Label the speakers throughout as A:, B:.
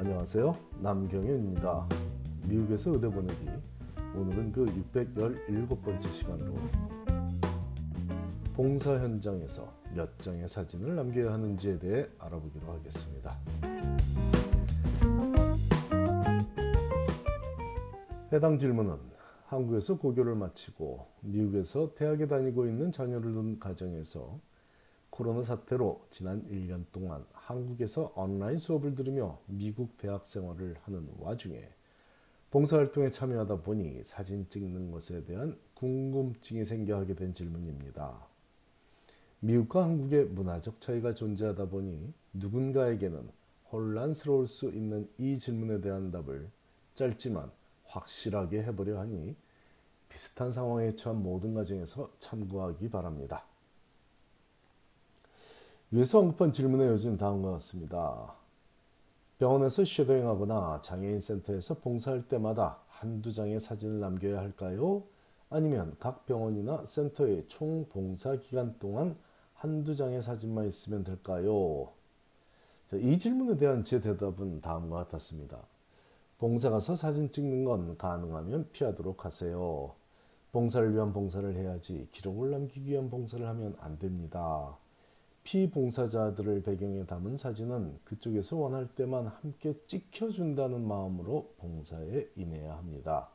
A: 안녕하세요. 남경윤입니다. 미국에서 의대 보내기. 오늘은 그 617번째 시간으로 봉사 현장에서 몇 장의 사진을 남겨야 하는지에 대해 알아보기로 하겠습니다. 해당 질문은 한국에서 고교를 마치고 미국에서 대학에 다니고 있는 자녀를 둔 가정에서 코로나 사태로 지난 1년 동안 한국에서 온라인 수업을 들으며 미국 대학 생활을 하는 와중에 봉사활동에 참여하다 보니 사진 찍는 것에 대한 궁금증이 생겨 하게 된 질문입니다. 미국과 한국의 문화적 차이가 존재하다 보니 누군가에게는 혼란스러울 수 있는 이 질문에 대한 답을 짧지만 확실하게 해보려 하니 비슷한 상황에 처한 모든 가정에서 참고하기 바랍니다. 위에서 언급한 질문의 요지는 다음과 같습니다. 병원에서 쉐도잉하거나 장애인 센터에서 봉사할 때마다 한두 장의 사진을 남겨야 할까요? 아니면 각 병원이나 센터의 총 봉사 기간 동안 한두 장의 사진만 있으면 될까요? 이 질문에 대한 제 대답은 다음과 같았습니다. 봉사 가서 사진 찍는 건 가능하면 피하도록 하세요. 봉사를 위한 봉사를 해야지 기록을 남기기 위한 봉사를 하면 안 됩니다. 피봉사자들을 배경에 담은 사진은 그쪽에서 원할 때만 함께 찍혀준다는 마음으로 봉사에 임해야 합니다.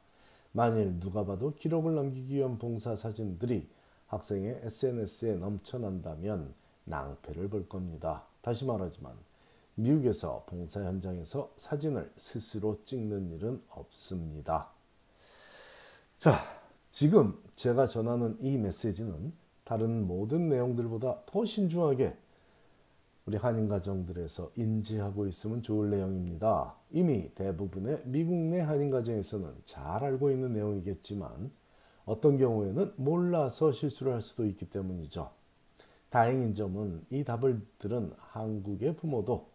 A: 만일 누가 봐도 기록을 남기기 위한 봉사 사진들이 학생의 SNS에 넘쳐난다면 낭패를 볼 겁니다. 다시 말하지만 미국에서 봉사 현장에서 사진을 스스로 찍는 일은 없습니다. 자, 지금 제가 전하는 이 메시지는 다른 모든 내용들보다 더 신중하게 우리 한인 가정들에서 인지하고 있으면 좋을 내용입니다. 이미 대부분의 미국 내 한인 가정에서는 잘 알고 있는 내용이겠지만 어떤 경우에는 몰라서 실수를 할 수도 있기 때문이죠. 다행인 점은 이 답을 들은 한국의 부모도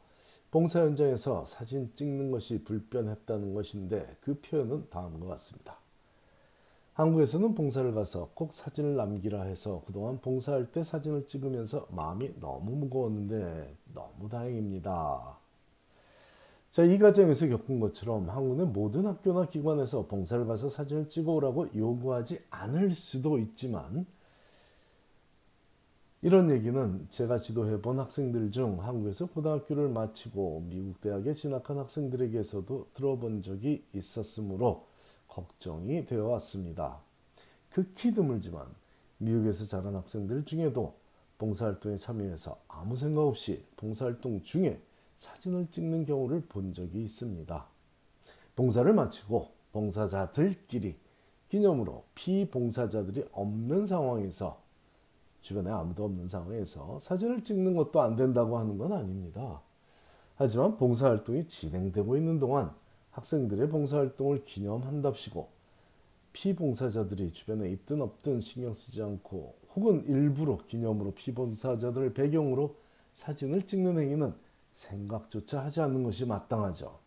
A: 봉사 현장에서 사진 찍는 것이 불편했다는 것인데 그 표현은 다음과 같습니다. 한국에서는 봉사를 가서 꼭 사진을 남기라 해서 그동안 봉사할 때 사진을 찍으면서 마음이 너무 무거웠는데 너무 다행입니다. 자, 이 과정에서 겪은 것처럼 한국의 모든 학교나 기관에서 봉사를 가서 사진을 찍어오라고 요구하지 않을 수도 있지만 이런 얘기는 제가 지도해 본 학생들 중 한국에서 고등학교를 마치고 미국 대학에 진학한 학생들에게서도 들어본 적이 있었으므로 걱정이 되어 왔습니다. 극히 드물지만 미국에서 자란 학생들 중에도 봉사활동에 참여해서 아무 생각 없이 봉사활동 중에 사진을 찍는 경우를 본 적이 있습니다. 봉사를 마치고 봉사자들끼리 기념으로 피봉사자들이 없는 상황에서 주변에 아무도 없는 상황에서 사진을 찍는 것도 안 된다고 하는 건 아닙니다. 하지만 봉사활동이 진행되고 있는 동안 학생들의 봉사활동을 기념한답시고 피봉사자들이 주변에 있든 없든 신경 쓰지 않고 혹은 일부러 기념으로 피봉사자들을 배경으로 사진을 찍는 행위는 생각조차 하지 않는 것이 마땅하죠.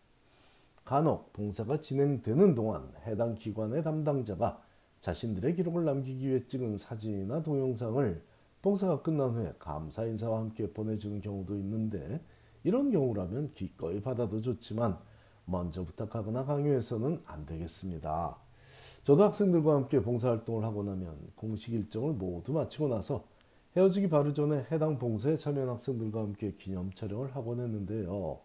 A: 간혹 봉사가 진행되는 동안 해당 기관의 담당자가 자신들의 기록을 남기기 위해 찍은 사진이나 동영상을 봉사가 끝난 후에 감사 인사와 함께 보내주는 경우도 있는데 이런 경우라면 기꺼이 받아도 좋지만 먼저 부탁하거나 강요해서는 안 되겠습니다. 저도 학생들과 함께 봉사활동을 하고 나면 공식 일정을 모두 마치고 나서 헤어지기 바로 전에 해당 봉사에 참여한 학생들과 함께 기념 촬영을 하곤 했는데요.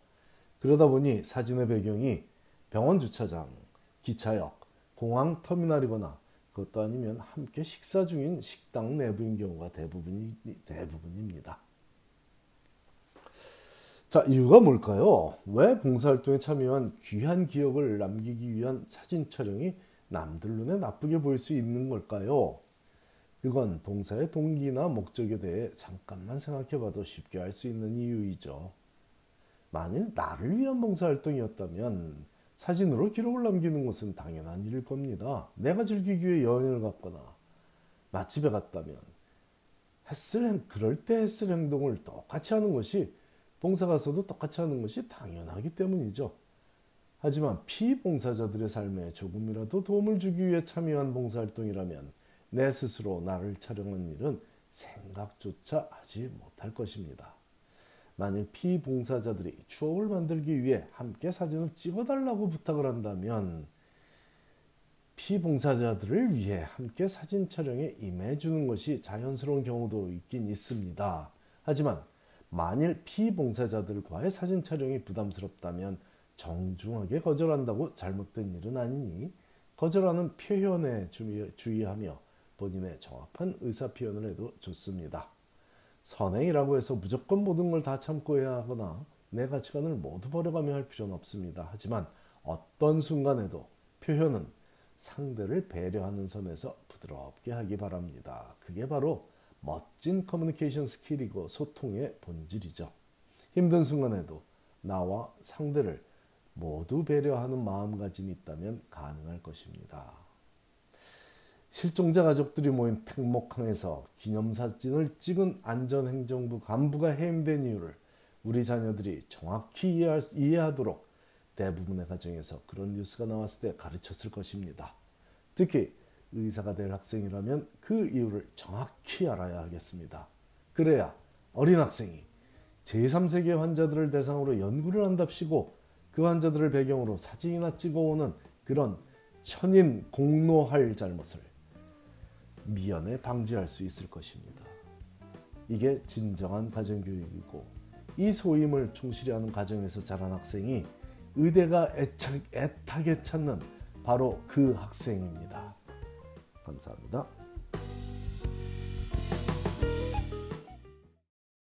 A: 그러다 보니 사진의 배경이 병원 주차장, 기차역, 공항 터미널이거나 그것도 아니면 함께 식사 중인 식당 내부인 경우가 대부분이, 대부분입니다. 자, 이유가 뭘까요? 왜 봉사활동에 참여한 귀한 기억을 남기기 위한 사진 촬영이 남들 눈에 나쁘게 보일 수 있는 걸까요? 그건 봉사의 동기나 목적에 대해 잠깐만 생각해 봐도 쉽게 알 수 있는 이유이죠. 만일 나를 위한 봉사활동이었다면 사진으로 기록을 남기는 것은 당연한 일일 겁니다. 내가 즐기기 위해 여행을 갔거나 맛집에 갔다면 했을 그럴 때 했을 행동을 똑같이 하는 것이 봉사 가서도 똑같이 하는 것이 당연하기 때문이죠. 하지만 피봉사자들의 삶에 조금이라도 도움을 주기 위해 참여한 봉사활동이라면 내 스스로 나를 촬영한 일은 생각조차 하지 못할 것입니다. 만일 피봉사자들이 추억을 만들기 위해 함께 사진을 찍어달라고 부탁을 한다면 피봉사자들을 위해 함께 사진 촬영에 임해주는 것이 자연스러운 경우도 있긴 있습니다. 하지만 만일 피봉사자들과의 사진 촬영이 부담스럽다면 정중하게 거절한다고 잘못된 일은 아니니 거절하는 표현에 주의하며 본인의 정확한 의사 표현을 해도 좋습니다. 선행이라고 해서 무조건 모든 걸 다 참고 해야 하거나 내 가치관을 모두 버려가며 할 필요는 없습니다. 하지만 어떤 순간에도 표현은 상대를 배려하는 선에서 부드럽게 하기 바랍니다. 그게 바로 멋진 커뮤니케이션 스킬이고 소통의 본질이죠. 힘든 순간에도 나와 상대를 모두 배려하는 마음가짐이 있다면 가능할 것입니다. 실종자 가족들이 모인 팽목항에서 기념사진을 찍은 안전행정부 간부가 해임된 이유를 우리 자녀들이 정확히 이해하도록 대부분의 가정에서 그런 뉴스가 나왔을 때 가르쳤을 것입니다. 특히 의사가 될 학생이라면 그 이유를 정확히 알아야 하겠습니다. 그래야 어린 학생이 제3세계 환자들을 대상으로 연구를 한답시고 그 환자들을 배경으로 사진이나 찍어오는 그런 천인 공로할 잘못을 미연에 방지할 수 있을 것입니다. 이게 진정한 가정교육이고 이 소임을 충실히 하는 가정에서 자란 학생이 의대가 애착, 애타게 찾는 바로 그 학생입니다. 감사합니다.